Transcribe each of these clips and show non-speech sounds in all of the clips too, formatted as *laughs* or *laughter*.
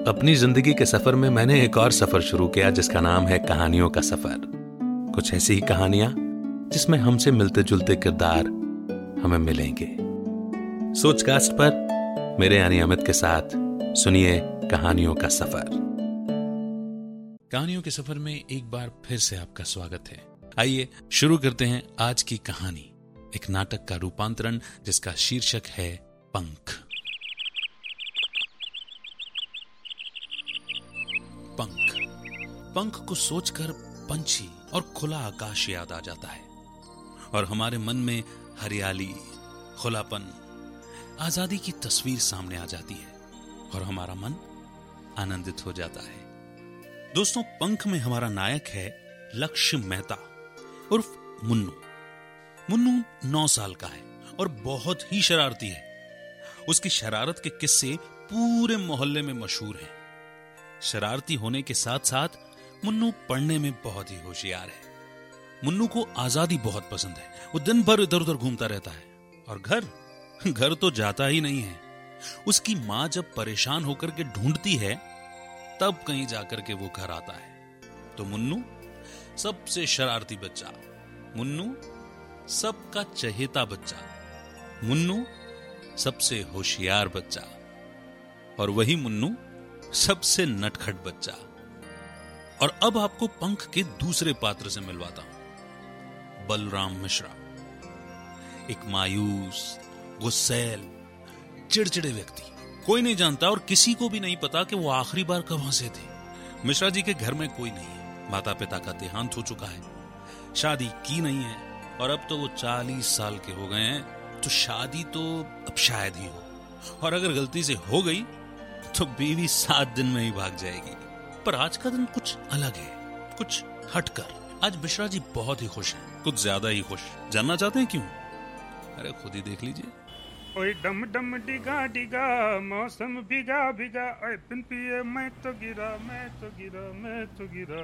अपनी ज़िंदगी के सफ़र में मैंने एक और सफ़र शुरू किया, जिसका नाम है कहानियों का सफ़र। कुछ ऐसी ही कहानियाँ, जिसमें हमसे मिलते जुलते किरदार हमें मिलेंगे। सोचकास्ट पर मेरे यानी अमित के साथ सुनिए कहानियों का सफ़र। कहानियों के सफ़र में एक बार फिर से आपका स्वागत है। आइए शुरू करते हैं आज की कहानी, एक नाटक का रूपांतरण, जिसका शीर्षक है पंख। पंख। पंख को सोचकर पंछी और खुला आकाश याद आ जाता है। और हमारे मन में हरियाली, खुलापन, आज़ादी की तस्वीर सामने आ जाती है और हमारा मन आनंदित हो जाता है। दोस्तों, पंख में हमारा नायक है लक्ष्य मेहता उर्फ़ मुन्नू। मुन्नू नौ साल का है और बहुत ही शरारती है। उसकी शरारत के किस्से पूरे मोहल्ले में मशहूर हैं। शरारती होने के साथ साथ मुन्नू पढ़ने में बहुत ही होशियार है। मुन्नू को आज़ादी बहुत पसंद है। वो दिन भर इधर उधर घूमता रहता है। और घर? घर तो जाता ही नहीं है। उसकी माँ जब परेशान होकर के ढूंढती है, तब कहीं जाकर के वो घर आता है। तो मुन्नू, सबसे शरारती बच्चा। मुन्नू, सबका चहेता बच्चा। मुन्नू, सबसे होशियार बच्चा। और वही मुन्नू सबसे नटखट बच्चा। और अब आपको पंख के दूसरे पात्र से मिलवाता हूँ। बलराम मिश्रा। एक मायूस, गुस्सैल, चिड़चिड़े व्यक्ति। कोई नहीं जानता और किसी को भी नहीं पता कि वो आखिरी बार कब हंसे थे। मिश्रा जी के घर में कोई नहीं है। माता पिता का देहांत हो चुका है। शादी की नहीं है। और अब तो वो चालीस साल के हो गए हैं। तो शादी तो अब शायद ही हो। और अगर गलती से हो गई तो बीवी सात दिन में ही भाग जाएगी। पर आज का दिन कुछ अलग है कुछ हटकर। आज मिश्रा जी बहुत ही खुश हैं कुछ ज़्यादा ही खुश। जानना चाहते हैं क्यों? अरे खुद ही देख लीजिए। ओए डम डम डिगा डिगा मौसम भिगा भिगा ओए बिन पिए मैं तो गिरा मैं तो गिरा मैं तो गिरा।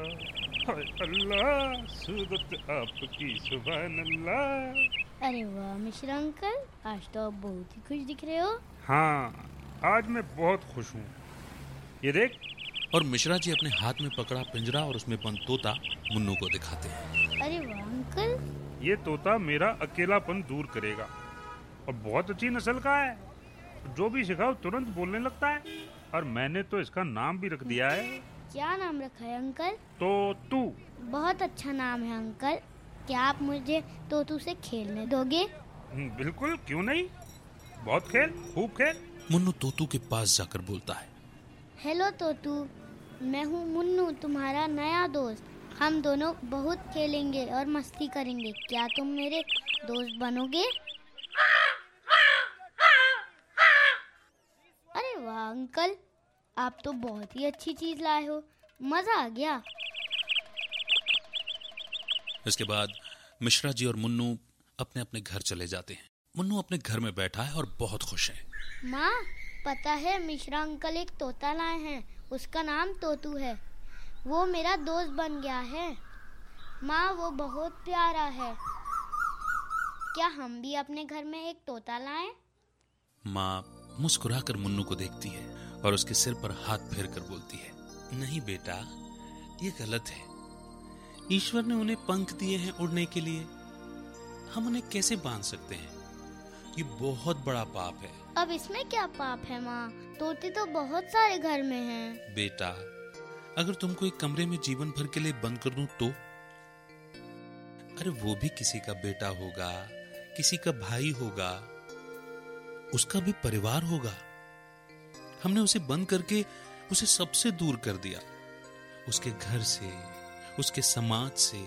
ओए अल्लाह सूरत आपकी सुभान अल्लाह अरे वाह मिश्रा अंकल आज तो आप बहुत ही खुश दिख रहे हो। हाँ। आज मैं बहुत खुश हूँ। ये देख। और मिश्रा जी अपने हाथ में पकड़ा पिंजरा और उसमें बंद तोता मुन्नू को दिखाते हैं। अरे वाह अंकल। ये तोता मेरा अकेलापन दूर करेगा। और बहुत अच्छी नस्ल का है। जो भी सिखाओ तुरंत बोलने लगता है। और मैंने तो इसका नाम भी रख दिया है। क्या नाम रखा है अंकल? तो तू बहुत अच्छा नाम है अंकल। क्या आप मुझे तोतू से खेलने दोगे? हम्म, बिल्कुल क्यों नहीं? बहुत खेल खूब खेल। मुन्नू तोतू के पास जाकर बोलता है हेलो तोतू मैं हूँ मुन्नू तुम्हारा नया दोस्त। हम दोनों बहुत खेलेंगे और मस्ती करेंगे। क्या तुम मेरे दोस्त बनोगे? अरे वाह अंकल आप तो बहुत ही अच्छी चीज़ लाए हो। मज़ा आ गया। इसके बाद मिश्रा जी और मुन्नू अपने अपने घर चले जाते हैं। मुन्नू अपने घर में बैठा है और बहुत खुश है। माँ, पता है, मिश्रा अंकल एक तोता लाए हैं। उसका नाम तोतू है। वो मेरा दोस्त बन गया है। माँ, वो बहुत प्यारा है। क्या हम भी अपने घर में एक तोता लाएँ? माँ मुस्कुराकर मुन्नू को देखती है और उसके सिर पर हाथ फेर कर बोलती है, नहीं बेटा, ये गलत है। ईश्वर ने उन्हें पंख दिए हैं उड़ने के लिए। हम उन्हें कैसे बाँध सकते हैं? ये बहुत बड़ा पाप है। अब इसमें क्या पाप है माँ? तोते तो बहुत सारे घर में हैं। बेटा अगर तुमको एक कमरे में जीवन भर के लिए बंद कर दूँ तो? अरे वो भी किसी का बेटा होगा किसी का भाई होगा उसका भी परिवार होगा। हमने उसे बंद करके उसे सबसे दूर कर दिया। उसके घर से उसके समाज से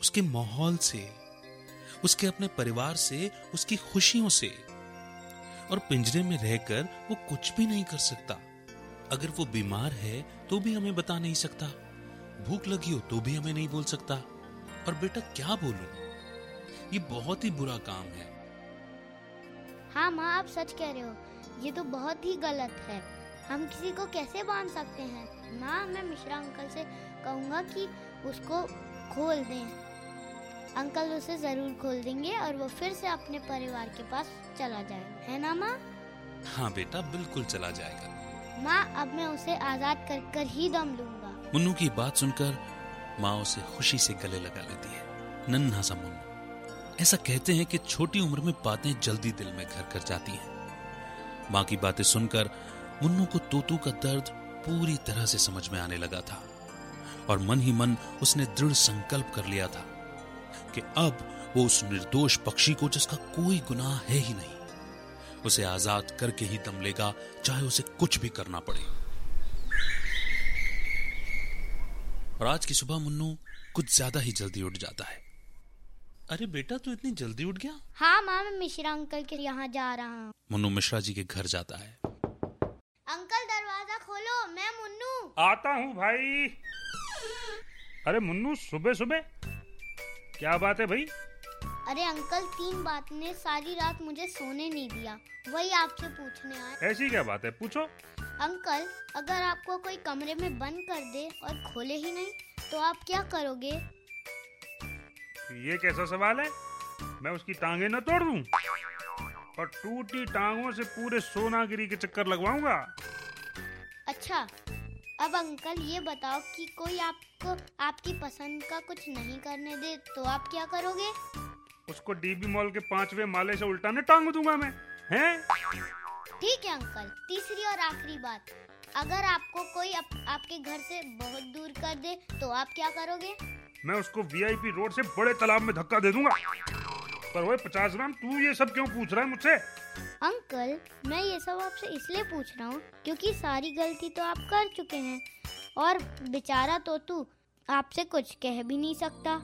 उसके माहौल से। उसके अपने परिवार से, उसकी खुशियों से। और पिंजरे में रहकर वो कुछ भी नहीं कर सकता। अगर वो बीमार है तो भी हमें बता नहीं सकता। भूख लगी हो तो भी हमें नहीं बोल सकता। और बेटा, क्या बोलूँ? ये बहुत ही बुरा काम है। हाँ माँ, आप सच कह रहे हो। ये तो बहुत ही गलत है। हम किसी को कैसे बाँध सकते हैं? माँ, मैं मिश्रा अंकल से कहूँगा कि उसको खोल दें। अंकल उसे ज़रूर खोल देंगे और वो फिर से अपने परिवार के पास चला जाएगा है ना माँ? हाँ बेटा बिल्कुल चला जाएगा। माँ अब मैं उसे आज़ाद कर कर ही दम लूँगा मुन्नू की बात सुनकर माँ उसे खुशी से गले लगा लेती है। नन्हा सा मुन्नू। ऐसा कहते हैं कि छोटी उम्र में बातें जल्दी दिल में घर कर जाती हैं। माँ की बातें सुनकर मुन्नू को तोतू का दर्द पूरी तरह से समझ में आने लगा था। और मन ही मन उसने दृढ़ संकल्प कर लिया था। कि अब वो उस निर्दोष पक्षी को जिसका कोई गुनाह है ही नहीं उसे आज़ाद करके ही दम लेगा चाहे उसे कुछ भी करना पड़े। और आज की सुबह मुन्नू कुछ ज़्यादा ही जल्दी उठ जाता है। अरे बेटा तू इतनी जल्दी उठ गया? हाँ माँ मैं मिश्रा अंकल के यहाँ जा रहा हूँ। मुन्नू मिश्रा जी के घर जाता है। अंकल दरवाज़ा खोलो मैं मुन्नू। आता हूँ भाई। अरे मुन्नू सुबह सुबह क्या बात है भाई? अरे अंकल तीन बात ने सारी रात मुझे सोने नहीं दिया। वही आपसे पूछने आए। ऐसी क्या बात है? पूछो। अंकल अगर आपको कोई कमरे में बंद कर दे और खोले ही नहीं तो आप क्या करोगे? ये कैसा सवाल है? मैं उसकी टांगे न तोड़ दूँ और टूटी टांगों से पूरे सोनागिरी के चक्कर लगवाऊँगा। अच्छा अब अंकल ये बताओ कि कोई आपको आपकी पसंद का कुछ नहीं करने दे तो आप क्या करोगे? उसको डीबी मॉल के पांचवे माले से उल्टा न टांग दूँगा मैं हैं? ठीक है अंकल। तीसरी और आखिरी बात। अगर आपको कोई आप, आपके घर से बहुत दूर कर दे तो आप क्या करोगे? मैं उसको वीआईपी रोड से बड़े तालाब में धक्का दे दूँगा। पर वो पचास ग्राम तू ये सब क्यों पूछ रहा है मुझसे? अंकल मैं ये सब आपसे इसलिए पूछ रहा हूँ क्योंकि सारी गलती तो आप कर चुके हैं। और बेचारा तोतू आपसे कुछ कह भी नहीं सकता।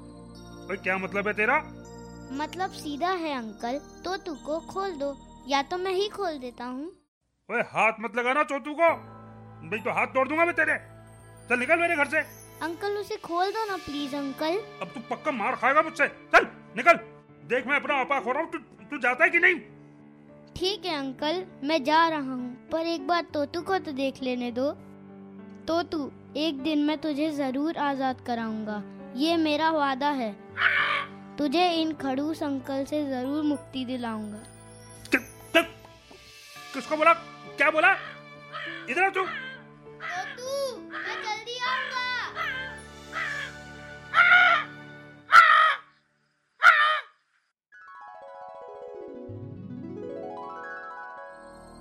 भाई क्या मतलब है तेरा? मतलब सीधा है अंकल। तोतू को खोल दो या तो मैं ही खोल देता हूँ। ओए हाथ मत लगाना चोतू को। भाई तो हाथ तोड़ दूँगा मैं तेरे। चल निकल मेरे घर से। अंकल उसे खोल दो ना प्लीज़ अंकल। अब तू पक्का मार खाएगा मुझसे। चल निकल। देख मैं अपना आपा खो रहा हूँ। तू तू जाता है कि नहीं? ठीक है अंकल मैं जा रहा हूँ। पर एक बार तोतू को तो देख लेने दो। तोतू एक दिन मैं तुझे ज़रूर आज़ाद कराऊँगा। ये मेरा वादा है। तुझे इन खड़ूस अंकल से ज़रूर मुक्ति दिलाऊँगा। कि- कि- किसको बोला? क्या बोला? इधर आ तू। तोतू मैं जल्दी आऊँगा।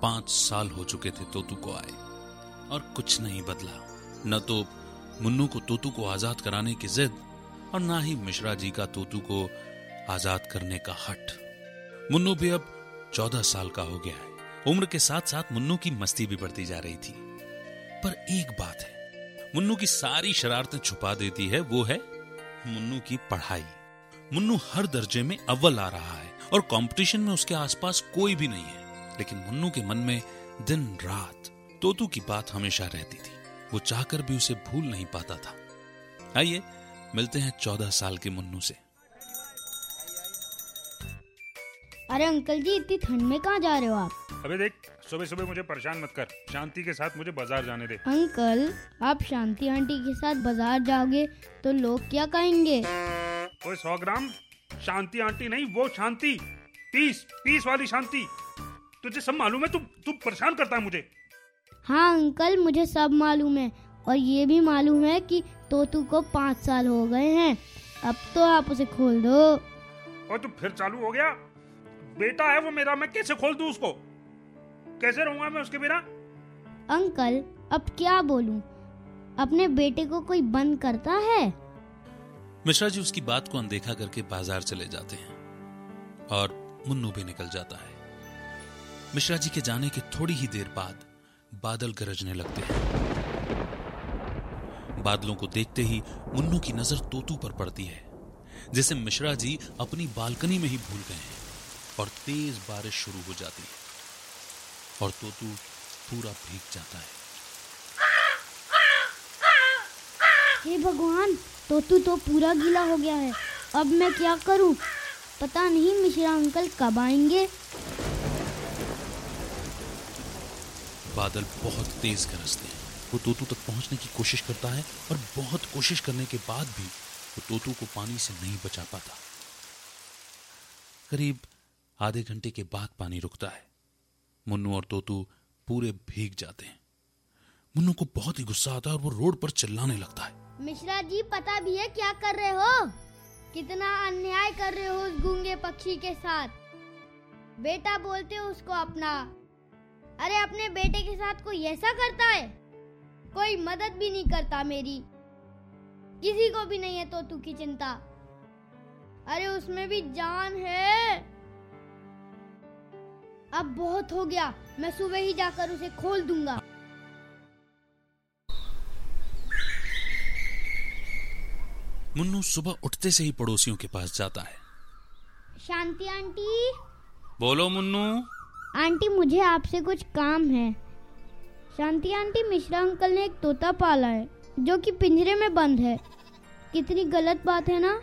पाँच साल हो चुके थे तोतू को आए और कुछ नहीं बदला। न तो मुन्नू को तोतू को आज़ाद कराने की जिद और ना ही मिश्रा जी का तोतू को आज़ाद करने का हट। मुन्नू भी अब चौदह साल का हो गया है। उम्र के साथ साथ मुन्नू की मस्ती भी बढ़ती जा रही थी। पर एक बात है, मुन्नू की सारी शरारतें छुपा देती है, वो है मुन्नू की पढ़ाई। मुन्नू हर दर्जे में अव्वल आ रहा है और कंपटीशन में उसके आसपास कोई भी नहीं है। लेकिन मुन्नू के मन में दिन रात तोतू की बात हमेशा रहती थी। वो चाहकर भी उसे भूल नहीं पाता था। आइए मिलते हैं चौदह साल के मुन्नू से। अरे अंकल जी इतनी ठंड में कहाँ जा रहे हो आप? अबे देख सुबह सुबह मुझे परेशान मत कर। शांति के साथ मुझे बाज़ार जाने दे। अंकल आप शांति आंटी के साथ बाज़ार जाओगे तो लोग क्या कहेंगे ओए सौ ग्राम? शांति आंटी नहीं वो शांति। पीस पीस वाली शांति। तुझे सब मालूम है तू तू परेशान करता है मुझे। हाँ अंकल मुझे सब मालूम है और ये भी मालूम है कि तोतू को पाँच साल हो गए हैं। अब तो आप उसे खोल दो। और तू फिर चालू हो गया? बेटा है वो मेरा मैं कैसे खोल दूँ उसको? कैसे रहूँगा मैं उसके बिना? अंकल अब क्या बोलूँ? अपने बेटे को कोई बंद करता है? मिश्रा जी उसकी बात को अनदेखा करके बाज़ार चले जाते हैं और मुन्नू भी निकल जाता है। मिश्रा जी के जाने के थोड़ी ही देर बाद बादल गरजने लगते हैं। बादलों को देखते ही मुन्नू की नज़र तोतू पर पड़ती है, जिसे मिश्रा जी अपनी बालकनी में ही भूल गए हैं और तेज बारिश शुरू हो जाती है और तोतू पूरा भीग जाता है। हे भगवान, तोतू तो पूरा गीला हो गया है। अब मैं क्या करूँ? पता नहीं मिश्रा अंकल कब आएँगे। बादल बहुत तेज गरजते हैं। वो तोतू तक पहुँचने की कोशिश करता है और बहुत कोशिश करने के बाद भी वो तोतू को पानी से नहीं बचा पाता। करीब आधे घंटे के बाद पानी रुकता है। मुन्नू और तोतू पूरे भीग जाते हैं। मुन्नू को बहुत ही गुस्सा आता है और वो रोड पर चिल्लाने लगता है। मिश्रा जी, पता भी है क्या कर रहे हो? कितना अन्याय कर रहे हो उस गूँगे पक्षी के साथ। बेटा बोलते हो उसको अपना। अरे अपने बेटे के साथ कोई ऐसा करता है? कोई मदद भी नहीं करता मेरी। किसी को भी नहीं है तो तू की चिंता। अरे उसमें भी जान है। अब बहुत हो गया। मैं सुबह ही जाकर उसे खोल दूँगा। मुन्नू सुबह उठते से ही पड़ोसियों के पास जाता है। शांति आंटी। बोलो मुन्नू। आंटी, मुझे आपसे कुछ काम है। शांति आंटी, मिश्रा अंकल ने एक तोता पाला है, जो कि पिंजरे में बंद है। कितनी गलत बात है ना?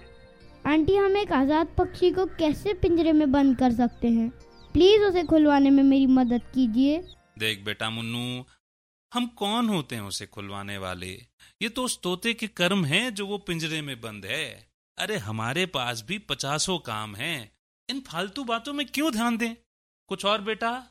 आंटी, हम एक आज़ाद पक्षी को कैसे पिंजरे में बंद कर सकते हैं? प्लीज़ उसे खुलवाने में मेरी मदद कीजिए। देख बेटा मुन्नू, हम कौन होते हैं उसे खुलवाने वाले? ये तो उस तोते के कर्म हैं जो वो पिंजरे में बंद है। अरे, हमारे पास भी पचासों काम हैं। इन फालतू बातों में क्यों ध्यान दें? कुछ और बेटा?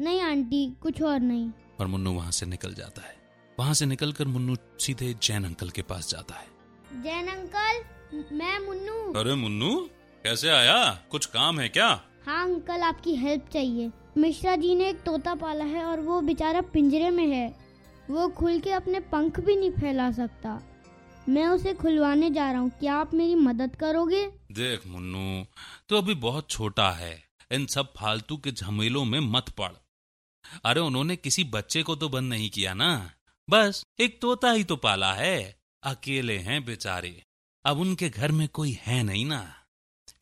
नहीं आंटी कुछ और नहीं। और मुन्नू वहाँ से निकल जाता है। वहाँ से निकलकर मुन्नू सीधे जैन अंकल के पास जाता है। जैन अंकल मैं मुन्नू। अरे मुन्नू कैसे आया? कुछ काम है क्या? हाँ अंकल आपकी हेल्प चाहिए। मिश्रा जी ने एक तोता पाला है और वो बेचारा पिंजरे में है। वो खुल के अपने पंख भी नहीं फैला सकता। मैं उसे खुलवाने जा रहा हूँ। क्या आप मेरी मदद करोगे? देख मुन्नू तो अभी बहुत छोटा है। इन सब फालतू के झमेलों में मत पड़। अरे उन्होंने किसी बच्चे को तो बंद नहीं किया ना। बस, एक तोता ही तो पाला है। अकेले हैं बेचारे। अब उनके घर में कोई है नहीं ना।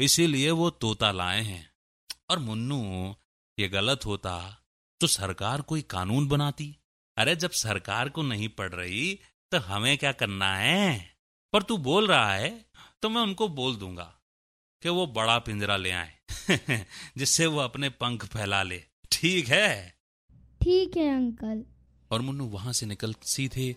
इसीलिए वो तोता लाए हैं। और मुन्नू, ये गलत होता। तो सरकार कोई कानून बनाती? अरे जब सरकार को नहीं पड़ रही तो हमें क्या करना है? पर तू बोल रहा है तो मैं उनको बोल दूँगा कि वो बड़ा पिंजरा ले आए। *laughs* जिससे वो अपने पंख फैला ले। ठीक है? ठीक है अंकल। और मुन्नू वहाँ से निकल सीधे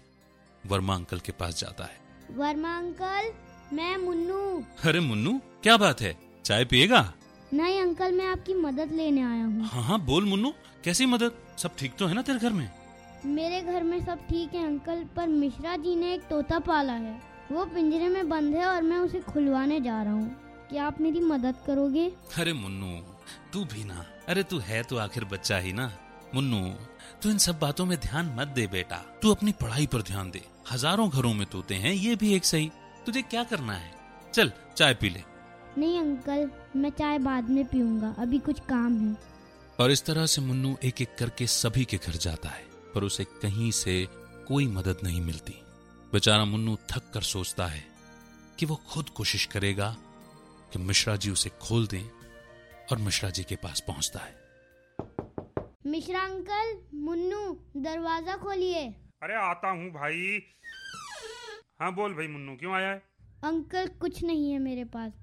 वर्मा अंकल के पास जाता है। वर्मा अंकल मैं मुन्नू। अरे मुन्नू क्या बात है? चाय पिएगा? नहीं अंकल मैं आपकी मदद लेने आया हूँ। हाँ हाँ बोल मुन्नू कैसी मदद? सब ठीक तो है ना तेरे घर में? मेरे घर में सब ठीक है अंकल पर मिश्रा जी ने एक तोता पाला है। वो पिंजरे में बंद है और मैं उसे खुलवाने जा रहा हूँ। क्या आप मेरी मदद करोगे? अरे मुन्नू तू भी ना। अरे तू है तो आखिर बच्चा ही ना। मुन्नू तू इन सब बातों में ध्यान मत दे बेटा। तू अपनी पढ़ाई पर ध्यान दे। हज़ारों घरों में तोते हैं ये भी एक सही। तुझे क्या करना है? चल चाय पी ले। नहीं अंकल मैं चाय बाद में पीऊँगा। अभी कुछ काम है। और इस तरह से मुन्नू एक एक करके सभी के घर जाता है पर उसे कहीं से कोई मदद नहीं मिलती। बेचारा मुन्नू थक कर सोचता है कि वो खुद कोशिश करेगा कि मिश्रा जी उसे खोल दें और मिश्रा जी के पास पहुँचता है। मिश्रा अंकल मुन्नू दरवाज़ा खोलिए। अरे आता हूँ भाई। हाँ बोल भाई मुन्नू क्यों आया है? अंकल कुछ नहीं है मेरे पास।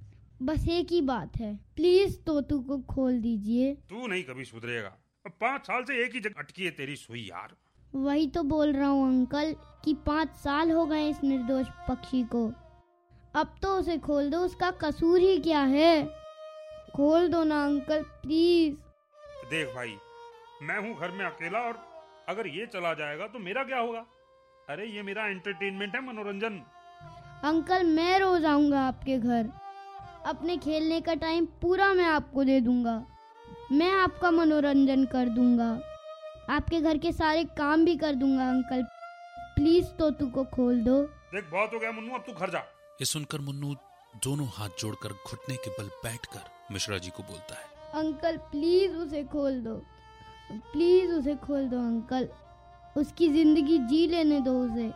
बस एक ही बात है। प्लीज़ तोतू को खोल दीजिए। तू नहीं कभी सुधरेगा। पाँच साल से एक ही जगह अटकी है तेरी सुई यार। वही तो बोल रहा हूँ अंकल कि पाँच साल हो गए इस निर्दोष पक्षी को। अब तो उसे खोल दो उसका कसूर ही क्या है? खोल दो ना अंकल प्लीज़ देख भाई मैं हूँ घर में अकेला और अगर ये चला जाएगा तो मेरा क्या होगा? अरे ये मेरा एंटरटेनमेंट है मनोरंजन। अंकल मैं रोज आऊँगा आपके घर। अपने खेलने का टाइम पूरा मैं आपको दे दूँगा। मैं आपका मनोरंजन कर दूँगा। आपके घर के सारे काम भी कर दूँगा अंकल। प्लीज़ तो तू को खोल दो। देख बहुत हो गया मुन्नू अब तू घर जा। ये सुनकर मुन्नू दोनों हाथ जोड़कर घुटने के बल बैठकर मिश्रा जी को बोलता है। अंकल प्लीज़ उसे खोल दो। प्लीज़ उसे खोल दो अंकल। उसकी ज़िंदगी जी लेने दो उसे।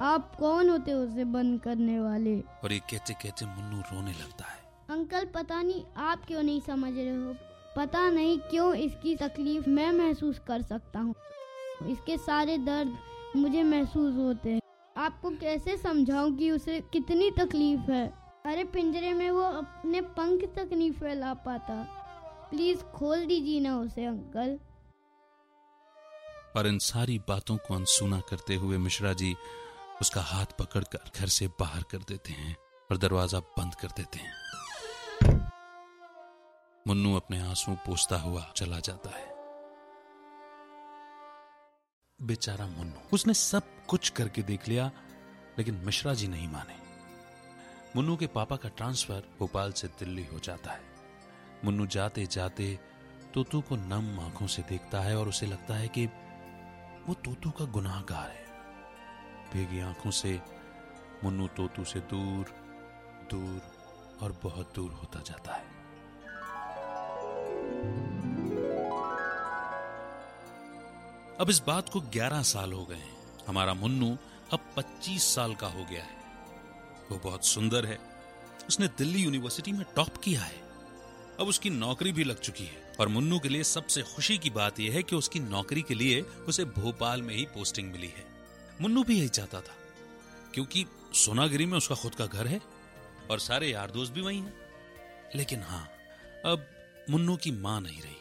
आप कौन होते हो उसे बंद करने वाले? और ये कहते कहते मुन्नू रोने लगता है। अंकल पता नहीं आप क्यों नहीं समझ रहे हो? पता नहीं क्यों इसकी तकलीफ़ मैं महसूस कर सकता हूँ। इसके सारे दर्द मुझे महसूस होते हैं। आपको कैसे समझाऊं कि उसे कितनी तकलीफ़ है? अरे पिंजरे में वो अपने पंख तक नहीं फैला पाता। प्लीज़ खोल दीजिए ना उसे, अंकल। और इन सारी बातों को अनसुना करते हुए मिश्रा जी उसका हाथ पकड़कर घर से बाहर कर देते हैं और दरवाज़ा बंद कर देते हैं। मुन्नू अपने आँसू पोसता हुआ चला जाता है। बेचारा मुन्नू। उसने सब कुछ करके देख लिया, लेकिन मिश्रा जी नहीं माने। मुन्नू के पापा का ट्रांसफ़र भोपाल से दिल्ली हो जाता है। मुन्नू जाते जाते तोतू को नम आँखों से देखता है और उसे लगता है कि वो तोतू का गुनाहगार है। भीगी आँखों से मुन्नू तोतू से दूर दूर और बहुत दूर होता जाता है। अब इस बात को 11 साल हो गए हैं। हमारा मुन्नू अब 25 साल का हो गया है। वो बहुत सुंदर है। उसने दिल्ली यूनिवर्सिटी में टॉप किया है। अब उसकी नौकरी भी लग चुकी है। और मुन्नू के लिए सबसे खुशी की बात यह है कि उसकी नौकरी के लिए उसे भोपाल में ही पोस्टिंग मिली है। मुन्नू भी यही चाहता था। क्योंकि सोनागिरी में उसका खुद का घर है और सारे यार दोस्त भी वही हैं। लेकिन हाँ अब मुन्नू की माँ नहीं रही।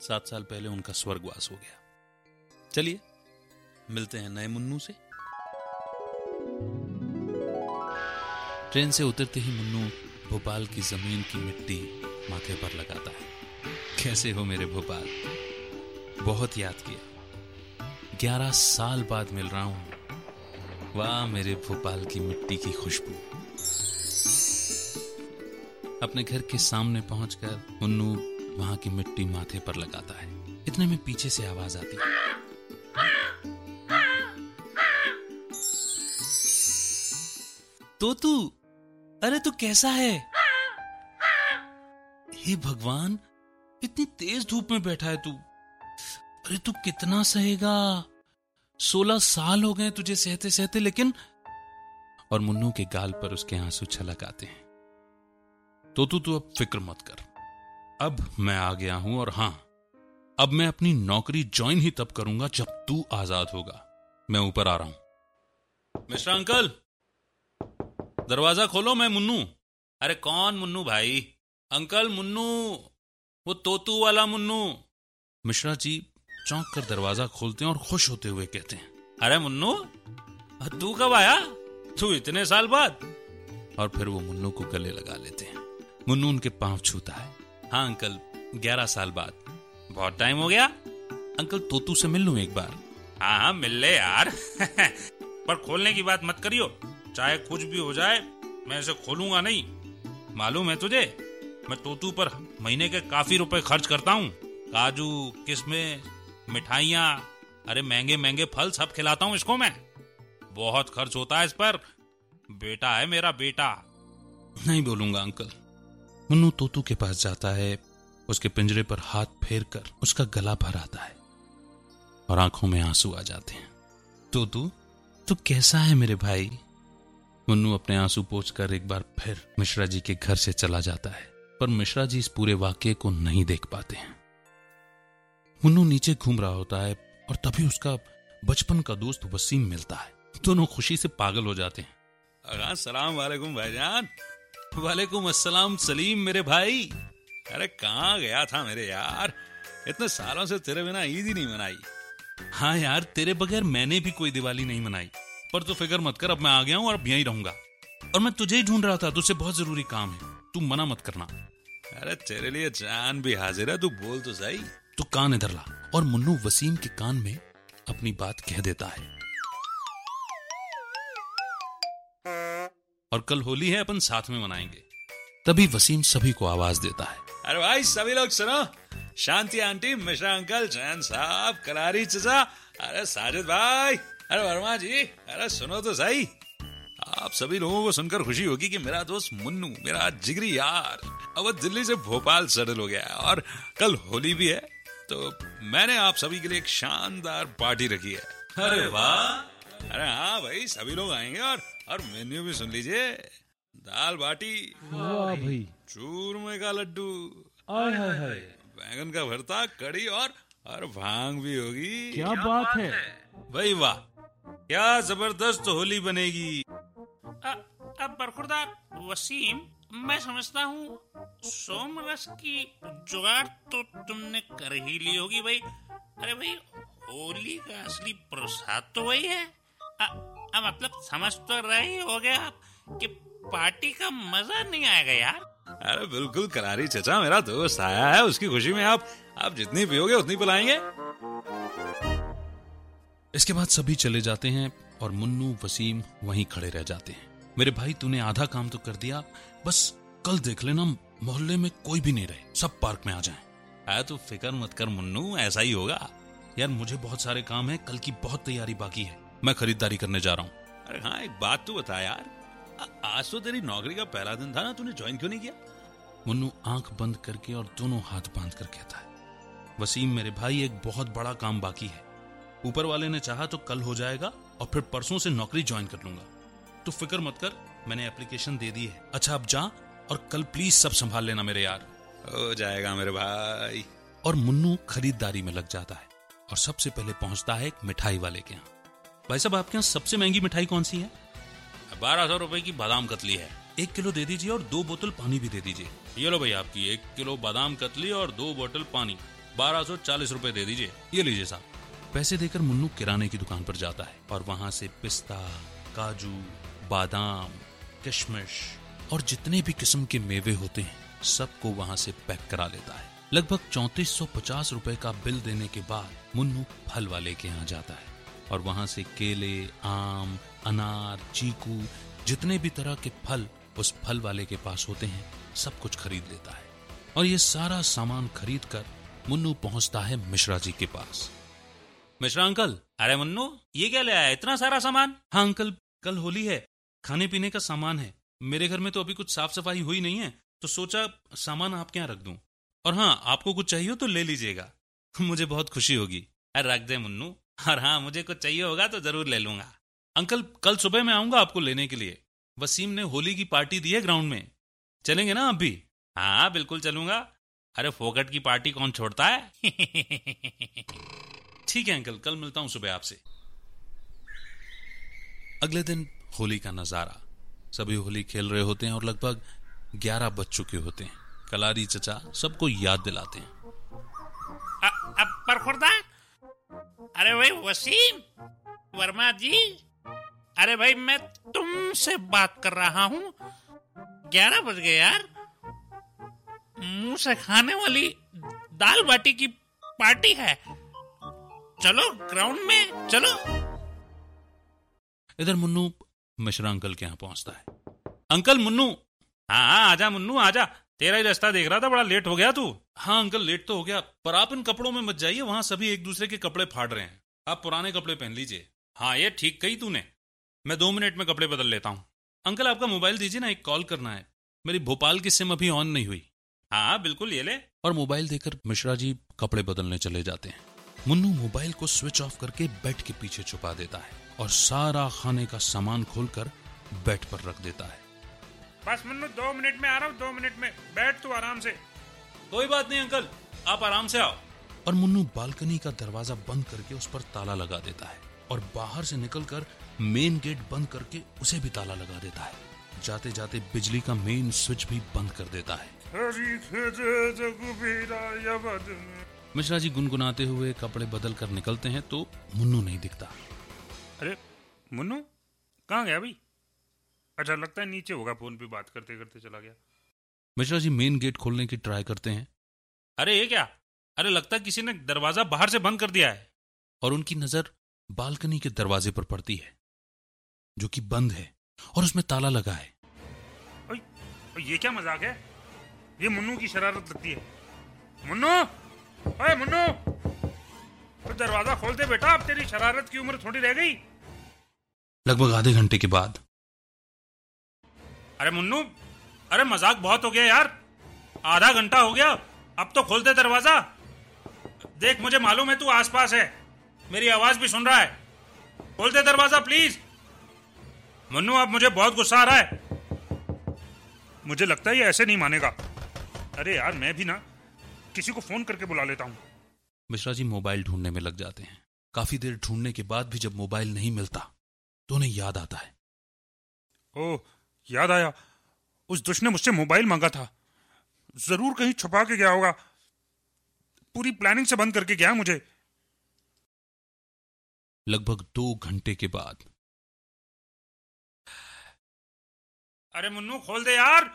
सात साल पहले उनका स्वर्गवास हो गया। चलिए, मिलते हैं नए मुन्नू से। ट्रेन से उतरते ही मुन्नू भोपाल की ज़मीन की मिट्टी माथे पर लगाता है। कैसे हो मेरे भोपाल? बहुत याद किया। ग्यारह साल बाद मिल रहा हूँ। वाह, मेरे भोपाल की मिट्टी की खुशबू। अपने घर के सामने पहुंचकर मुन्नू वहाँ की मिट्टी माथे पर लगाता है। इतने में पीछे से आवाज़ आती है। तो तू? अरे तू कैसा है? हे भगवान, इतनी तेज धूप में बैठा है तू। अरे तू कितना सहेगा। सोलह साल हो गए तुझे सहते सहते लेकिन और मुन्नू के गाल पर उसके आँसू छलक आते हैं। तो तू तू अब फ़िक्र मत कर। अब मैं आ गया हूँ और हाँ, अब मैं अपनी नौकरी ज्वाइन ही तब करूँगा जब तू आज़ाद होगा। मैं ऊपर आ रहा हूँ। मिश्रा अंकल! दरवाज़ा खोलो, मैं मुन्नू। अरे कौन मुन्नू भाई? अंकल मुन्नू। वो तोतू वाला मुन्नू। मिश्रा जी, चौंक कर दरवाज़ा खोलते हैं और खुश होते हुए कहते हैं। अरे मुन्नू, तू कब आया? तू इतने साल बाद। और फिर वो मुन्नू को गले लगा लेते हैं। मुन्नू उनके पाँव छूता है। हाँ अंकल, ग्यारह साल बाद। बहुत टाइम हो गया। अंकल, तोतू से मिल लू एक बार? हाँ हाँ मिल ले यार। *laughs* पर खोलने की बात मत करियो। चाहे कुछ भी हो जाए, मैं इसे खोलूँगा नहीं। मालूम है तुझे? मैं तोतू पर महीने के काफ़ी रुपए खर्च करता हूँ। काजू, किस्में, मिठाइयाँ, अरे महँगे महँगे फल सब खिलाता हूँ इसको मैं। बहुत खर्च होता है इस पर। बेटा है मेरा बेटा। नहीं बोलूँगा, अंकल। मुन्नू तोतू के पास जाता है, उसके पिंजरे पर हाथ फेर कर उसका गला भर आता है और आँखों में आँसू आ जाते हैं। तोतू तू तो कैसा है मेरे भाई? मुन्नू अपने आँसू पोछकर एक बार फिर मिश्रा जी के घर से चला जाता है पर मिश्रा जी इस पूरे वाक्य को नहीं देख पाते हैं। मुन्नू नीचे घूम रहा होता है और तभी उसका बचपन का दोस्त वसीम मिलता है। दोनों खुशी से पागल हो जाते हैं। सलाम वालेकुम भाईजान। वालेकुम अस्सलाम सलीम मेरे भाई। अरे कहाँ गया था मेरे यार? इतने सालों से तेरे बिना ईद ही नहीं मनाई। हाँ यार तेरे बगैर मैंने भी कोई दिवाली नहीं मनाई। पर तू फ़िक्र मत कर अब मैं आ गया हूँ और अब यहीं रहूँगा। और मैं तुझे ही ढूंढ रहा था तुझसे बहुत ज़रूरी काम है। तू मना मत करना। अरे तेरे लिए जान भी हाजिर है तू बोल तो सही। तू कान इधर ला और मुन्नू वसीम के कान में अपनी बात कह देता है। और कल होली है अपन साथ में मनाएँगे। तभी वसीम सभी को आवाज़ देता है। अरे भाई सभी लोग सुनो। शांति आंटी मिश्रा अंकल जैन साहब कलारी चचा अरे साजिद भाई। अरे वर्मा जी अरे सुनो तो सही। आप सभी लोगों को सुनकर खुशी होगी कि मेरा दोस्त मुन्नू मेरा जिगरी यार अब दिल्ली से भोपाल सेटल हो गया है और कल होली भी है तो मैंने आप सभी के लिए एक शानदार पार्टी रखी है। अरे वाह। अरे हाँ भाई सभी लोग आएँगे और और मेन्यू भी सुन लीजिए। दाल बाटी वाह भाई। चूरमे का लड्डू आय हाय हाय। बैंगन का भरता कड़ी और और भाँग भी होगी। क्या बात है। भाई वाह क्या ज़बरदस्त होली बनेगी? अब बरखुरदार वसीम मैं समझता हूँ सोमरस की जुगाड़ तो तुमने कर ही ली होगी भाई। अरे भाई होली का असली प्रसाद तो वही है। आ, आ, मतलब समझ तो रहे हो गए आप कि पार्टी का मज़ा नहीं आएगा यार। अरे बिल्कुल करारी चचा मेरा दोस्त आया है उसकी खुशी में आप आप जितनी पियोगे उतनी पिलाएँगे। इसके बाद सभी चले जाते हैं और मुन्नू वसीम वहीं खड़े रह जाते हैं। मेरे भाई तूने आधा काम तो कर दिया बस कल देख लेना मोहल्ले में कोई भी नहीं रहे सब पार्क में आ जाए। आ तू फ़िक्र मत कर मुन्नू ऐसा ही होगा। यार मुझे बहुत सारे काम है कल की बहुत तैयारी बाकी है। मैं खरीदारी करने जा रहा हूँ। अरे हाँ एक बात तो बता यार। आ- आज तो तेरी नौकरी का पहला दिन था ना तूने ज्वाइन क्यों नहीं किया? मुन्नू आँख बंद करके और दोनों हाथ बाँध कर कहता है वसीम मेरे भाई एक बहुत बड़ा काम बाकी है। ऊपर वाले ने चाहा तो कल हो जाएगा और फिर परसों से नौकरी ज्वाइन कर लूँगा। तो फ़िक्र मत कर मैंने एप्लीकेशन दे दी है। अच्छा अब जा और कल प्लीज़ सब संभाल लेना मेरे यार। हो जाएगा मेरे भाई। और मुन्नू खरीदारी में लग जाता है और सबसे पहले पहुँचता है एक मिठाई वाले के यहाँ। भाई साहब आपके यहाँ सबसे महँगी मिठाई कौन सी है? बारह सौ रुपए की बादाम कतली है। एक किलो दे दीजिए और दो बोतल पानी भी दे दीजिए। ये लो भाई आपकी एक किलो बादाम कतली और दो बोतल पानी। बारह सौ चालीस रुपए दे दीजिए। ये लीजिए साहब। पैसे देकर मुन्नू किराने की दुकान पर जाता है और वहाँ से पिस्ता, काजू, बादाम, किशमिश और जितने भी किस्म के मेवे होते हैं, सबको वहाँ से पैक करा लेता है। लगभग चौंतीस सौ पचास रुपए का बिल देने के बाद मुन्नू फल वाले के यहाँ जाता है और वहाँ से केले, आम, अनार, चीकू, जितने भी तरह के फल उस फल वाले के पास होते हैं, सब कुछ खरीद लेता है। और ये सारा सामान खरीद कर मुन्नू पहुँचता है मिश्रा जी के पास। मिश्रा अंकल, अरे मुन्नू, ये क्या ले आया? इतना सारा सामान? हाँ अंकल, कल होली है, खाने पीने का सामान है। मेरे घर में तो अभी कुछ साफ़ सफ़ाई हुई नहीं है तो सोचा सामान आपके यहाँ रख दूँ। और हाँ आपको कुछ चाहिए हो तो ले लीजिएगा। *laughs* मुझे बहुत खुशी होगी। अरे रख दे मुन्नू। और हाँ मुझे कुछ चाहिए होगा तो ज़रूर ले लूँगा। अंकल, कल सुबह मैं आऊँगा आपको लेने के लिए। वसीम ने होली की पार्टी दी है ग्राउंड में। चलेंगे ना आप भी? हाँ बिल्कुल चलूँगा। अरे फोकट की पार्टी कौन छोड़ता है? *laughs* ठीक है, अंकल, कल मिलता हूँ सुबह आपसे। अगले दिन होली का नज़ारा। सभी होली खेल रहे होते हैं और लगभग ग्यारह बज चुके होते हैं। कलारी चचा सबको याद दिलाते हैं। अरे भाई, वसीम, वर्मा जी, अरे भाई, मैं तुमसे बात कर रहा हूँ। ग्यारह बज गए यार। मुँह से खाने वाली दाल बाटी की पार्टी है। चलो ग्राउंड में चलो। इधर मुन्नू मिश्रा अंकल के यहाँ पहुँचता है। अंकल मुन्नू। हाँ हाँ आजा मुन्नू आजा। तेरा ही रास्ता देख रहा था बड़ा लेट हो गया तू। हाँ अंकल लेट तो हो गया। पर आप इन कपड़ों में मत जाइए वहाँ सभी एक दूसरे के कपड़े फाड़ रहे हैं। आप पुराने कपड़े पहन लीजिए। हाँ ये ठीक कही तूने। मैं दो मिनट में कपड़े बदल लेता हूँ। अंकल आपका मोबाइल दीजिए ना एक कॉल करना है। मेरी भोपाल की सिम अभी ऑन नहीं हुई। हाँ हाँ बिल्कुल ये ले। और मोबाइल देकर मिश्रा जी कपड़े बदलने चले जाते हैं। मुन्नू मोबाइल को स्विच ऑफ़ करके बेड के पीछे छुपा देता है और सारा खाने का सामान खोलकर बेड पर रख देता है। बस मुन्नू दो मिनट में आ रहा हूँ दो मिनट में। बैठ तू आराम से। कोई बात नहीं अंकल। आप आराम से आओ। और मुन्नू बालकनी का दरवाज़ा बंद करके उस पर ताला लगा देता है और बाहर से निकलकर मेन गेट बंद करके उसे भी ताला लगा देता है। जाते जाते बिजली का मेन स्विच भी बंद कर देता है। मिश्रा जी गुनगुनाते हुए कपड़े बदल कर निकलते हैं तो मुन्नू नहीं दिखता। अरे मुन्नू? कहाँ गया भाई? अच्छा लगता है नीचे होगा फ़ोन पे बात करते करते चला गया। मिश्रा जी मेन गेट खोलने की ट्राई करते हैं। अरे ये क्या? अरे लगता है किसी ने दरवाज़ा बाहर से बंद कर दिया है। और उनकी नज़र बालकनी के दरवाजे पर पड़ती है जो कि बंद है और उसमें ताला लगा है। ये क्या मज़ाक है? ये मुन्नू की शरारत लगती है। मुन्नू! ओए मुन्नू तो दरवाज़ा खोल दे बेटा अब तेरी शरारत की उम्र थोड़ी रह गई। लगभग आधे घंटे के बाद। अरे मुन्नू अरे मज़ाक बहुत हो गया यार। आधा घंटा हो गया अब तो खोल दे दरवाज़ा। देख मुझे मालूम है तू आसपास है। मेरी आवाज़ भी सुन रहा है। खोल दे दरवाज़ा प्लीज़। मुन्नू अब मुझे बहुत गुस्सा आ रहा है। मुझे लगता है ये ऐसे नहीं मानेगा। अरे यार मैं भी ना किसी को फ़ोन करके बुला लेता हूँ। मिश्रा जी मोबाइल ढूँढने में लग जाते हैं। काफ़ी देर ढूँढने के बाद भी जब मोबाइल नहीं मिलता तो उन्हें याद आता है। ओह याद आया। उस दुष्ट ने मुझसे मोबाइल मांगा था। ज़रूर कहीं छुपा के गया होगा। पूरी प्लानिंग से बंद करके गया मुझे। लगभग दो घंटे के बाद। अरे मुन्नू खोल दे यार।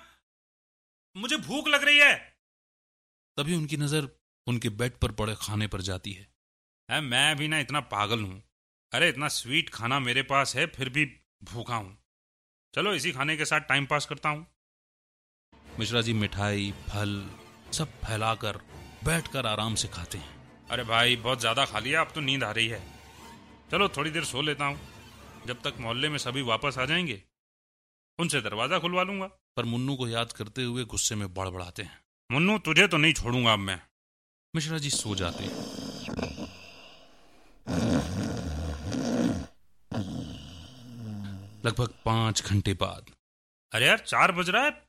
मुझे भूख लग रही है। तभी उनकी नज़र उनके बेड पर पड़े खाने पर जाती है। है मैं भी ना इतना पागल हूँ। अरे इतना स्वीट खाना मेरे पास है फिर भी भूखा हूँ। चलो इसी खाने के साथ टाइम पास करता हूँ। मिश्रा जी मिठाई फल सब फैलाकर बैठकर आराम से खाते हैं। अरे भाई बहुत ज़्यादा खा लिया अब तो नींद आ रही है। चलो थोड़ी देर सो लेता हूँ। जब तक मोहल्ले में सभी वापस आ जाएँगे उनसे दरवाज़ा खुलवा लूँगा। पर मुन्नू को याद करते हुए गुस्से में बड़बड़ाते हैं। मुन्नू, तुझे तो नहीं छोड़ूँगा अब मैं। मिश्रा जी सो जाते लगभग पाँच घंटे बाद। अरे यार, चार बज रहा है।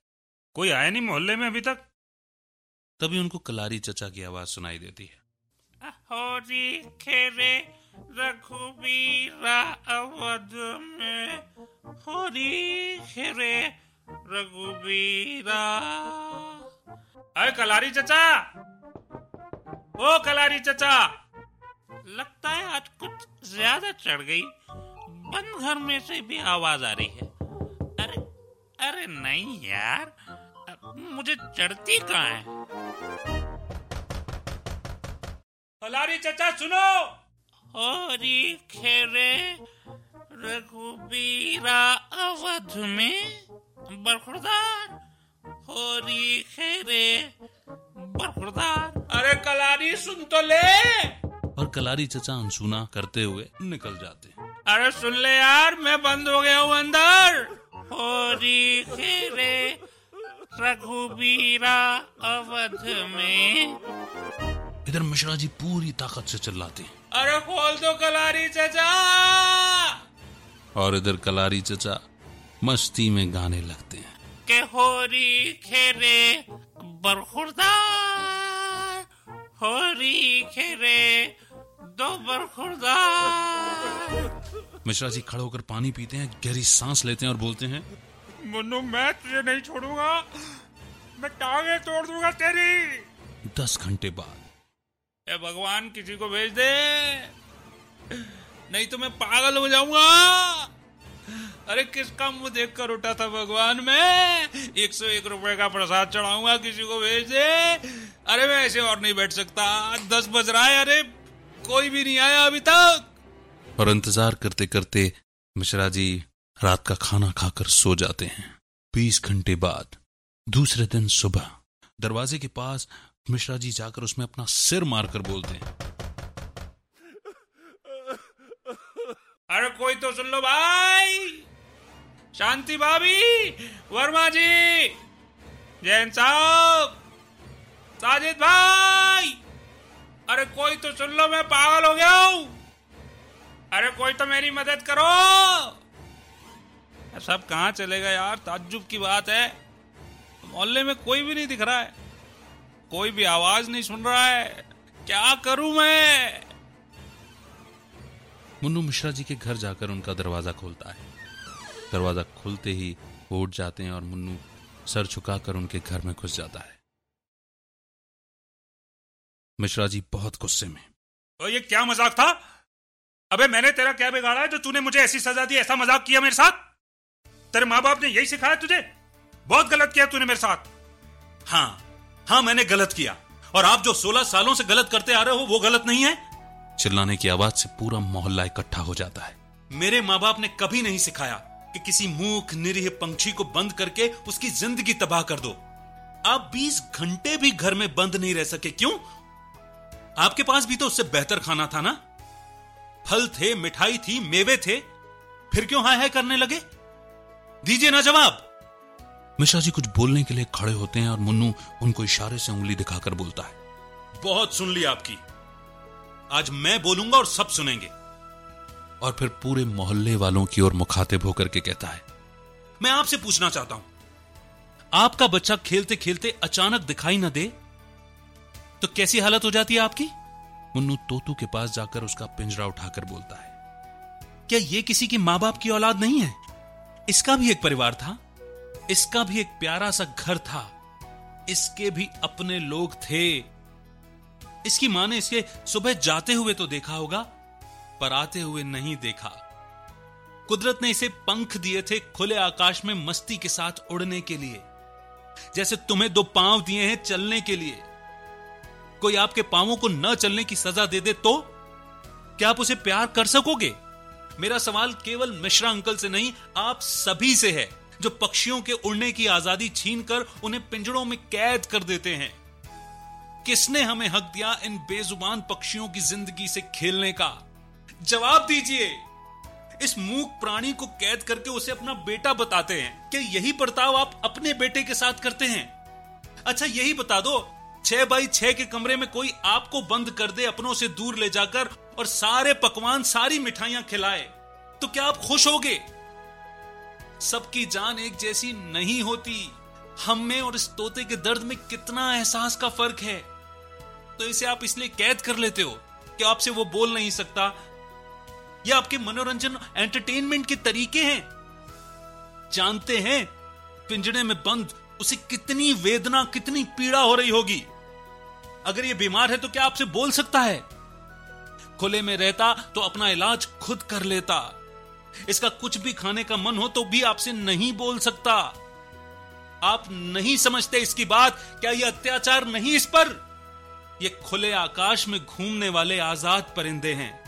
कोई आया नहीं मोहल्ले में अभी तक। तभी उनको कलारी चचा की आवाज़ सुनाई देती है। खेरे अवध में। होरी खेरे रघुबीरा अरे कलारी चचा। ओ कलारी चचा। लगता है आज कुछ ज़्यादा चढ़ गई। बंद घर में से भी आवाज़ आ रही है। अरे अरे नहीं यार। मुझे चढ़ती कहाँ है? कलारी चचा, सुनो। होरी खेरे रघुबीरा अवध में बरखुरदार होरी खेरे बरखुरदार अरे कलारी सुन तो ले। और कलारी चचा अनसुना करते हुए निकल जाते हैं। अरे सुन ले यार मैं बंद हो गया हूँ अंदर। होरी खेरे रघुबीरा अवध में। इधर मिश्रा जी पूरी ताकत से चिल्लाते हैं। अरे खोल दो कलारी चचा। और इधर कलारी चचा मस्ती में गाने लगते हैं। के होरी खेरे बरखुरदार होरी खेरे दो बरखुरदार मिश्रा जी खड़े होकर पानी पीते हैं गहरी सांस लेते हैं और बोलते हैं मुन्नू मैं तुझे नहीं छोड़ूँगा। मैं टांगे तोड़ दूँगा तेरी। दस घंटे बाद। ए भगवान किसी को भेज दे। नहीं तो मैं पागल हो जाऊँगा। अरे किसका मुँह देख कर उठा था भगवान मैं? एक सौ एक रुपए का प्रसाद चढ़ाऊँगा किसी को भेज दे। अरे मैं ऐसे और नहीं बैठ सकता। दस बज रहा है अरे कोई भी नहीं आया अभी तक। और इंतज़ार करते करते मिश्रा जी रात का खाना खाकर सो जाते हैं। बीस घंटे बाद दूसरे दिन सुबह दरवाजे के पास मिश्रा जी जाकर उसमें अपना सिर मारकर बोलते हैं। अरे कोई तो सुन लो भाई। शांति भाभी, वर्मा जी, जैन साहब, साजिद भाई। अरे कोई तो सुन लो, मैं पागल हो गया हूँ। अरे कोई तो मेरी मदद करो। सब कहाँ चलेगा यार, ताज्जुब की बात है। मोहल्ले में कोई भी नहीं दिख रहा है। कोई भी आवाज़ नहीं सुन रहा है। क्या करूँ मैं? मुन्नू मिश्रा जी के घर जाकर उनका दरवाज़ा खोलता है। दरवाज़ा खुलते ही वो उठ जाते हैं और मुन्नू सर झुकाकर उनके घर में घुस जाता है। मिश्रा जी बहुत गुस्से में। तो ये क्या मज़ाक था? अबे मैंने तेरा क्या बिगाड़ा है जो तूने मुझे ऐसी सजा दी ऐसा मज़ाक किया मेरे साथ? तेरे माँ बाप ने यही सिखाया तुझे? बहुत गलत किया तूने मेरे साथ। हाँ हाँ मैंने गलत किया। और आप जो सोलह सालों से गलत करते आ रहे हो वो गलत नहीं है? चिल्लाने की आवाज़ से पूरा मोहल्ला इकट्ठा हो जाता है। मेरे माँ बाप ने कभी नहीं सिखाया। कि किसी मूख निरीह पंछी को बंद करके उसकी ज़िंदगी तबाह कर दो। आप 20 घंटे भी घर में बंद नहीं रह सके क्यों? आपके पास भी तो उससे बेहतर खाना था ना? फल थे मिठाई थी मेवे थे फिर क्यों हाय हाय करने लगे? दीजिए ना जवाब। मिश्रा जी कुछ बोलने के लिए खड़े होते हैं और मुन्नू उनको इशारे से उंगली दिखाकर बोलता है। बहुत सुन ली आपकी। आज मैं बोलूँगा और सब सुनेंगे। और फिर पूरे मोहल्ले वालों की ओर मुखातिब होकर के कहता है, मैं आपसे पूछना चाहता हूँ, आपका बच्चा खेलते खेलते अचानक दिखाई ना दे तो कैसी हालत हो जाती है आपकी? मुन्नू तोतू के पास जाकर उसका पिंजरा उठाकर बोलता है, क्या यह किसी के माँ बाप की औलाद नहीं है? इसका भी एक परिवार था, इसका भी एक प्यारा सा घर था, इसके भी अपने लोग थे। इसकी माँ ने इसे सुबह जाते हुए तो देखा होगा पर आते हुए नहीं देखा। कुदरत ने इसे पंख दिए थे खुले आकाश में मस्ती के साथ उड़ने के लिए, जैसे तुम्हें दो पाँव दिए हैं चलने के लिए। कोई आपके पांवों को न चलने की सजा दे दे तो? क्या आप उसे प्यार कर सकोगे? मेरा सवाल केवल मिश्रा अंकल से नहीं, आप सभी से है, जो पक्षियों के उड़ने की आज़ादी छीन कर उन्हें पिंजड़ों में कैद कर देते हैं। किसने हमें हक दिया इन बेजुबान पक्षियों की ज़िंदगी से खेलने का? जवाब दीजिए। इस मूक प्राणी को कैद करके उसे अपना बेटा बताते हैं। क्या यही बर्ताव आप अपने बेटे के साथ करते हैं? अच्छा यही बता दो, छह बाई छह के कमरे में कोई आपको बंद कर दे, अपनों से दूर ले जाकर और सारे पकवान, सारी मिठाइयाँ खिलाए। तो क्या आप खुश होगे? सबकी जान एक जैसी नहीं होती। हम में और इस तोते के दर्द में कितना एहसास का फ़र्क है? तो इसे आप इसलिए कैद कर लेते हो। कि आपसे वो बोल नहीं सकता या आपके मनोरंजन एंटरटेनमेंट के तरीके हैं? जानते हैं पिंजड़े में बंद, उसे कितनी वेदना, कितनी पीड़ा हो रही होगी। अगर ये बीमार है तो क्या आपसे बोल सकता है? खुले में रहता तो अपना इलाज खुद कर लेता। इसका कुछ भी खाने का मन हो तो भी आपसे नहीं बोल सकता। आप नहीं समझते इसकी बात, क्या यह अत्याचार नहीं इस पर? यह खुले आकाश में घूमने वाले आज़ाद परिंदे हैं।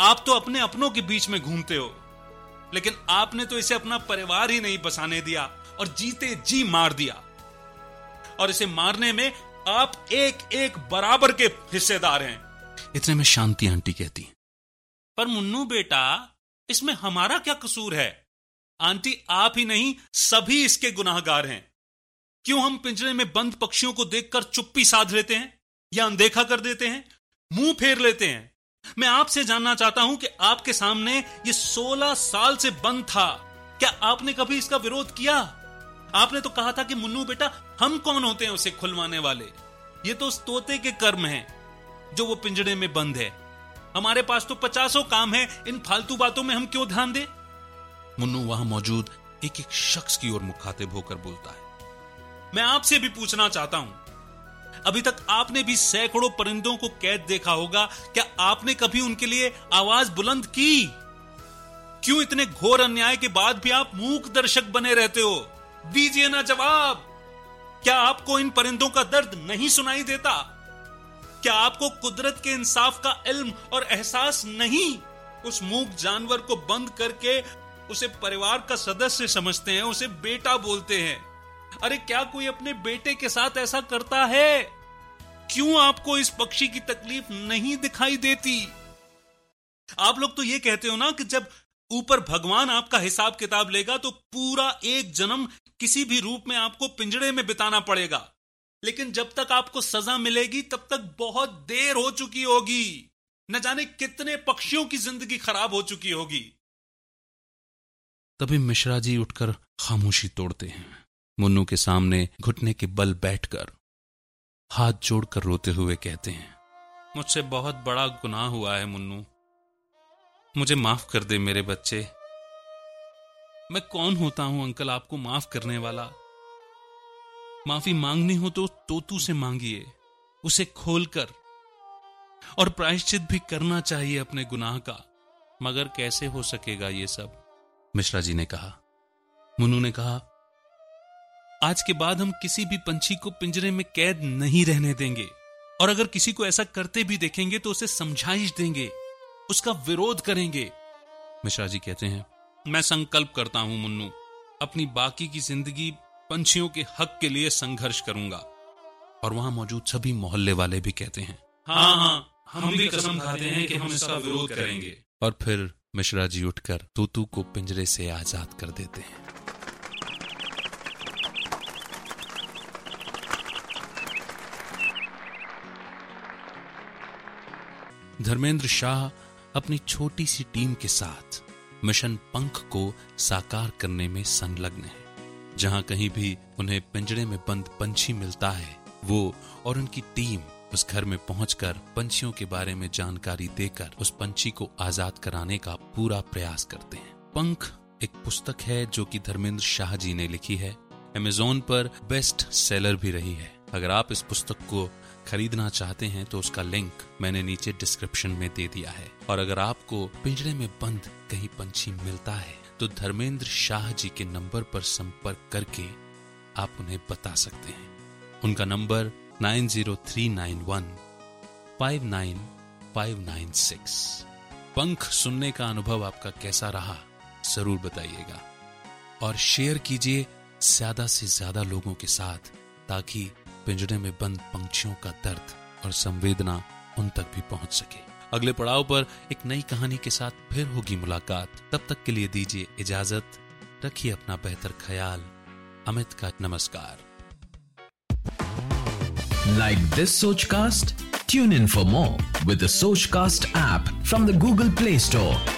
आप तो अपने अपनों के बीच में घूमते हो। लेकिन आपने तो इसे अपना परिवार ही नहीं बसाने दिया और जीते जी मार दिया। और इसे मारने में आप एक एक बराबर के हिस्सेदार हैं। इतने में शांति आंटी कहती है। पर मुन्नू बेटा, इसमें हमारा क्या कसूर है? आंटी, आप ही नहीं, सभी इसके गुनाहगार हैं। क्यों हम पिंजरे में बंद पक्षियों को देखकर चुप्पी साध लेते हैं या अनदेखा कर देते हैं? मुँह फेर लेते हैं। मैं आपसे जानना चाहता हूँ कि आपके सामने ये 16 साल से बंद था। क्या आपने कभी इसका विरोध किया? आपने तो कहा था कि मुन्नू बेटा, हम कौन होते हैं उसे खुलवाने वाले? ये तो उस तोते के कर्म हैं, जो वो पिंजड़े में बंद है। हमारे पास तो पचासों काम है, इन फालतू बातों में हम क्यों ध्यान दें? मुन्नू वहाँ मौजूद एक एक शख्स की ओर मुखातिब होकर बोलता है। मैं आपसे भी पूछना चाहता हूँ अभी तक आपने भी सैकड़ों परिंदों को कैद देखा होगा। क्या आपने कभी उनके लिए आवाज़ बुलंद की? क्यों इतने घोर अन्याय के बाद भी आप मूक दर्शक बने रहते हो? दीजिए ना जवाब। क्या आपको इन परिंदों का दर्द नहीं सुनाई देता? क्या आपको कुदरत के इंसाफ का इल्म और एहसास नहीं? उस मूक जानवर को बंद करके उसे परिवार का सदस्य समझते हैं, उसे बेटा बोलते हैं। अरे क्या कोई अपने बेटे के साथ ऐसा करता है? क्यों आपको इस पक्षी की तकलीफ़ नहीं दिखाई देती? आप लोग तो ये कहते हो ना कि जब ऊपर भगवान आपका हिसाब किताब लेगा तो पूरा एक जन्म किसी भी रूप में आपको पिंजड़े में बिताना पड़ेगा। लेकिन जब तक आपको सजा मिलेगी, तब तक बहुत देर हो चुकी होगी। न जाने कितने पक्षियों की ज़िंदगी खराब हो चुकी होगी। तभी मिश्रा जी उठकर खामोशी तोड़ते हैं। मुन्नू के सामने घुटने के बल बैठकर हाथ जोड़कर रोते हुए कहते हैं, मुझसे बहुत बड़ा गुनाह हुआ है मुन्नू। मुझे माफ़ कर दे मेरे बच्चे। मैं कौन होता हूँ अंकल आपको माफ़ करने वाला? माफ़ी मांगनी हो तो तोतू से मांगिए, उसे खोलकर। और प्रायश्चित भी करना चाहिए अपने गुनाह का। मगर कैसे हो सकेगा ये सब? मिश्रा जी ने कहा। मुन्नू ने कहा आज के बाद हम किसी भी पंछी को पिंजरे में कैद नहीं रहने देंगे। और अगर किसी को ऐसा करते भी देखेंगे तो उसे समझाइश देंगे। उसका विरोध करेंगे। मिश्रा जी कहते हैं, मैं संकल्प करता हूँ, मुन्नू। अपनी बाकी की ज़िंदगी पंछियों के हक के लिए संघर्ष करूँगा। और वहाँ मौजूद सभी मोहल्ले वाले भी कहते हैं हाँ हाँ हम भी कसम खाते हैं कि हम इसका विरोध करेंगे। और फिर मिश्रा जी उठकर तूतू को पिंजरे से आज़ाद कर देते हैं। धर्मेंद्र शाह अपनी छोटी सी टीम के साथ मिशन पंख को साकार करने में संलग्न है। जहाँ कहीं भी उन्हें पिंजड़े में बंद पंछी मिलता है, वो और उनकी टीम उस घर में पहुंचकर पंछियों के बारे में जानकारी देकर उस पंछी को आज़ाद कराने का पूरा प्रयास करते हैं। पंख एक पुस्तक है जो कि धर्मेंद्र शाह जी ने लिखी है। अमेजोन पर बेस्ट सेलर भी रही है। अगर आप इस पुस्तक को खरीदना चाहते हैं तो उसका लिंक मैंने नीचे डिस्क्रिप्शन में दे दिया है। और अगर आपको पिंजरे में बंद कहीं पंछी मिलता है तो धर्मेंद्र शाह जी के नंबर पर संपर्क करके आप उन्हें बता सकते हैं। उनका number nine zero three nine one five nine five nine six. पंख सुनने का अनुभव आपका कैसा रहा, ज़रूर बताइएगा। और शेयर कीजिए ज़्यादा से ज़्यादा लोगों के साथ, ताकि पिंजरे में बंद पंछियों का दर्द और संवेदना उन तक भी पहुँच सके अगले पड़ाव पर एक नई कहानी के साथ फिर होगी मुलाकात तब तक के लिए दीजिए इजाज़त, रखिए अपना बेहतर ख्याल अमित का नमस्कार Like this Sochcast? Tune in for more with the cast app from the Google Play Store.